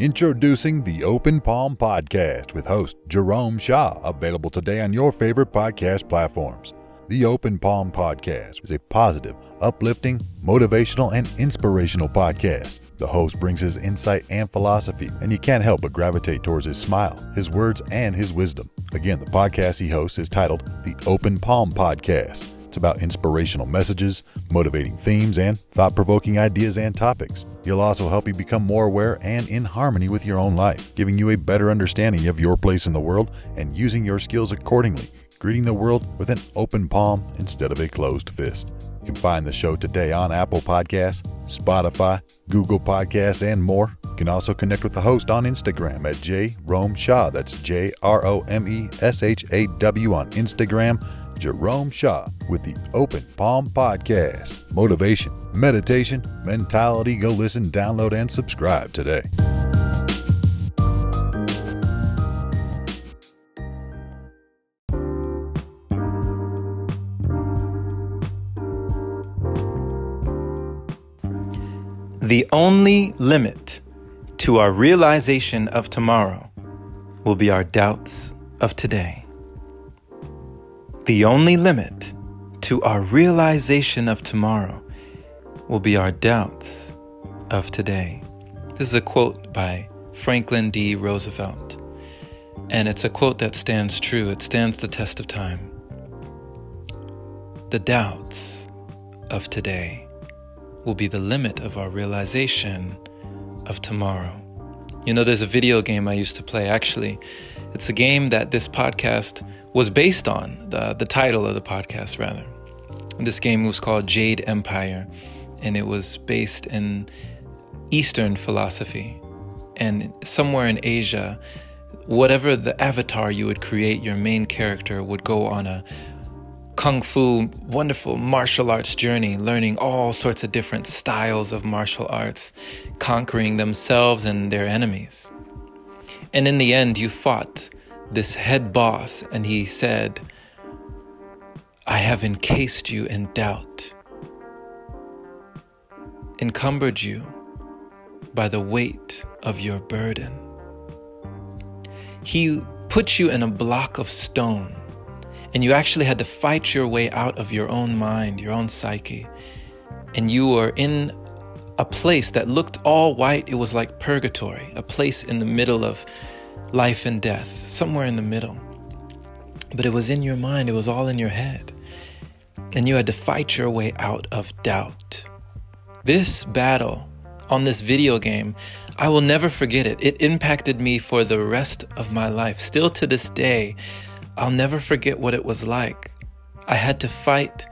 Introducing the Open Palm Podcast with host Jerome Shaw, available today on your favorite podcast platforms. The Open Palm Podcast is a positive, uplifting, motivational, and inspirational podcast. The host brings his insight and philosophy, and you can't help but gravitate towards his smile, his words, and his wisdom. Again, the podcast he hosts is titled The Open Palm Podcast. About inspirational messages, motivating themes, and thought provoking ideas and topics. He'll also help you become more aware and in harmony with your own life, giving you a better understanding of your place in the world and using your skills accordingly, greeting the world with an open palm instead of a closed fist. You can find the show today on Apple Podcasts, Spotify, Google Podcasts, and more. You can also connect with the host on Instagram at J Rome Shaw. That's J R O M E S H A W on Instagram. Jerome Shaw with the Open Palm Podcast. Motivation, meditation, mentality. Go listen, download, and subscribe today. The only limit to our realization of tomorrow will be our doubts of today. The only limit to our realization of tomorrow will be our doubts of today. This is a quote by Franklin D. Roosevelt, and it's a quote that stands true. It stands the test of time. The doubts of today will be the limit of our realization of tomorrow. You know, there's a video game I used to play. Actually, it's a game that this podcast was based on, the, the title of the podcast, rather. This game was called Jade Empire, and it was based in Eastern philosophy. And somewhere in Asia, whatever the avatar you would create, your main character would go on a kung fu, wonderful martial arts journey, learning all sorts of different styles of martial arts, conquering themselves and their enemies. And in the end, you fought this head boss, and he said, I have encased you in doubt, encumbered you by the weight of your burden. He put you in a block of stone and you actually had to fight your way out of your own mind, your own psyche. And you were in a place that looked all white. It was like purgatory, a place in the middle of life and death, somewhere in the middle. But it was in your mind, it was all in your head. And you had to fight your way out of doubt. This battle on this video game, I will never forget it. It impacted me for the rest of my life. Still to this day, I'll never forget what it was like. I had to fight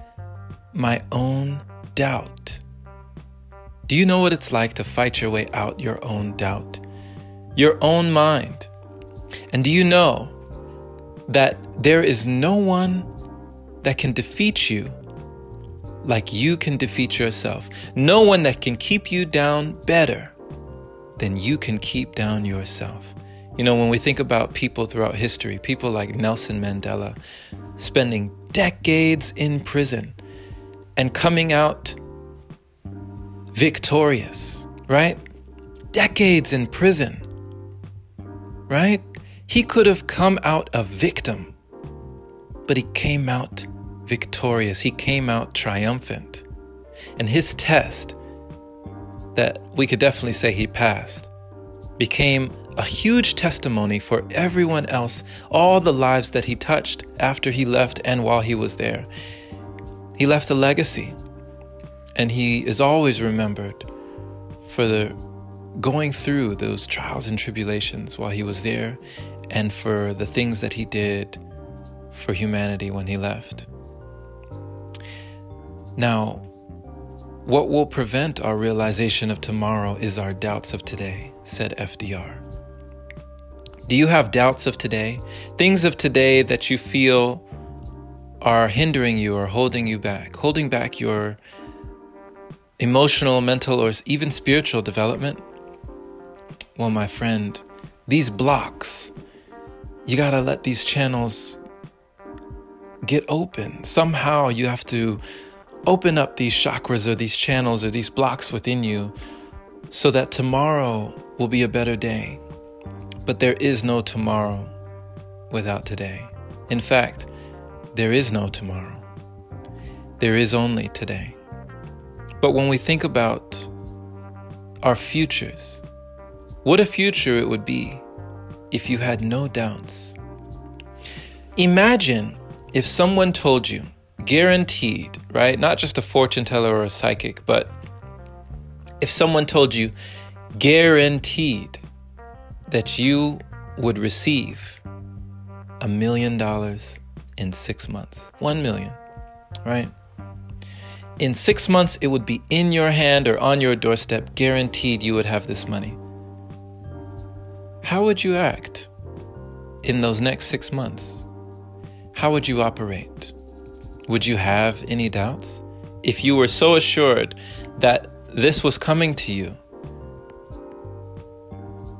my own doubt. Do you know what it's like to fight your way out your own doubt? Your own mind. And do you know that there is no one that can defeat you like you can defeat yourself? No one that can keep you down better than you can keep down yourself. You know, when we think about people throughout history, people like Nelson Mandela spending decades in prison and coming out victorious, right? Decades in prison, right? He could have come out a victim, but he came out victorious. He came out triumphant. And his test, that we could definitely say he passed, became a huge testimony for everyone else, all the lives that he touched after he left and while he was there. He left a legacy, and he is always remembered for the going through those trials and tribulations while he was there and for the things that he did for humanity when he left. Now, what will prevent our realization of tomorrow is our doubts of today, said FDR. Do you have doubts of today? Things of today that you feel are hindering you or holding you back, holding back your emotional, mental, or even spiritual development? Well, my friend, these blocks, you gotta let these channels get open. Somehow you have to open up these chakras or these channels or these blocks within you so that tomorrow will be a better day. But there is no tomorrow without today. In fact, there is no tomorrow. There is only today. But when we think about our futures, what a future it would be if you had no doubts. Imagine if someone told you, guaranteed, right? Not just a fortune teller or a psychic, but if someone told you, guaranteed, that you would receive a million dollars in six months. One million, right? In six months, it would be in your hand or on your doorstep, guaranteed you would have this money. How would you act in those next six months? How would you operate? Would you have any doubts? If you were so assured that this was coming to you,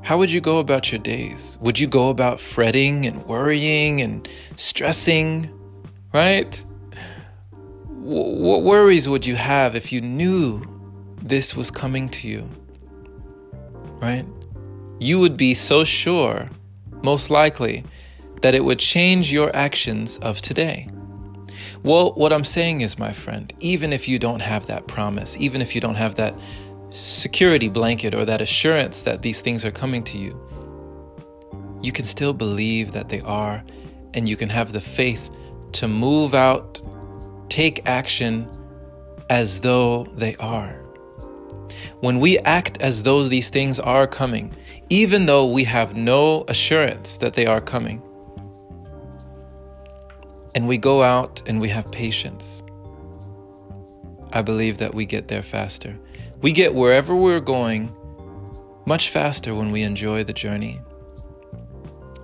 how would you go about your days? Would you go about fretting and worrying and stressing? Right? What worries would you have if you knew this was coming to you? Right? You would be so sure, most likely, that it would change your actions of today. Well, what I'm saying is, my friend, even if you don't have that promise, even if you don't have that security blanket or that assurance that these things are coming to you, you can still believe that they are, and you can have the faith to move out, take action as though they are. When we act as though these things are coming, even though we have no assurance that they are coming, and we go out and we have patience, I believe that we get there faster. We get wherever we're going much faster when we enjoy the journey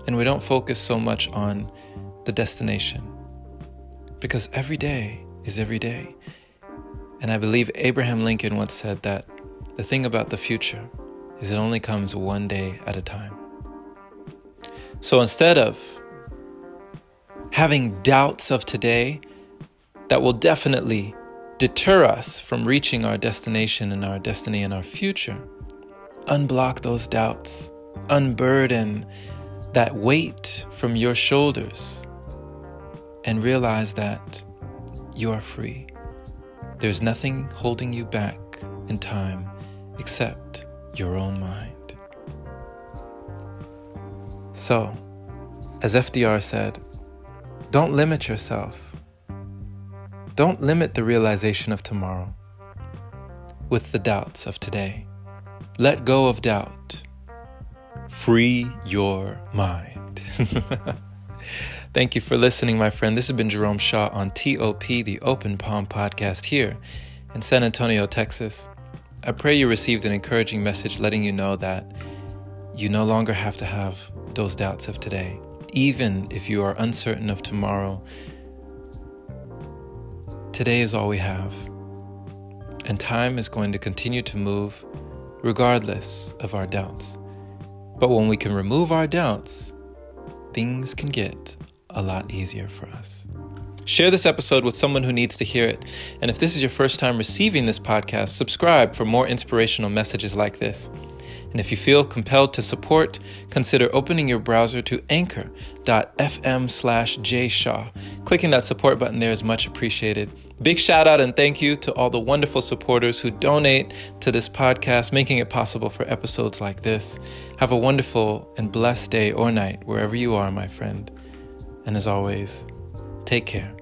and we don't focus so much on the destination because every day is every day. And I believe Abraham Lincoln once said that the thing about the future is it only comes one day at a time. So instead of having doubts of today that will definitely deter us from reaching our destination and our destiny and our future. Unblock those doubts, unburden that weight from your shoulders, and realize that you are free. There's nothing holding you back in time except your own mind. So, as FDR said, don't limit yourself don't limit the realization of tomorrow with the doubts of today. Let go of doubt. Free your mind. Thank you for listening, my friend. This has been Jerome Shaw on TOP, the Open Palm Podcast, here in San Antonio, Texas. I pray you received an encouraging message letting you know that you no longer have to have those doubts of today. Even if you are uncertain of tomorrow, Today is all we have, and time is going to continue to move regardless of our doubts. But when we can remove our doubts, things can get a lot easier for us. Share this episode with someone who needs to hear it. And if this is your first time receiving this podcast, subscribe for more inspirational messages like this. And if you feel compelled to support, consider opening your browser to anchor.fm slash jshaw. Clicking that support button there is much appreciated. Big shout out and thank you to all the wonderful supporters who donate to this podcast, making it possible for episodes like this. Have a wonderful and blessed day or night wherever you are, my friend. And as always, take care.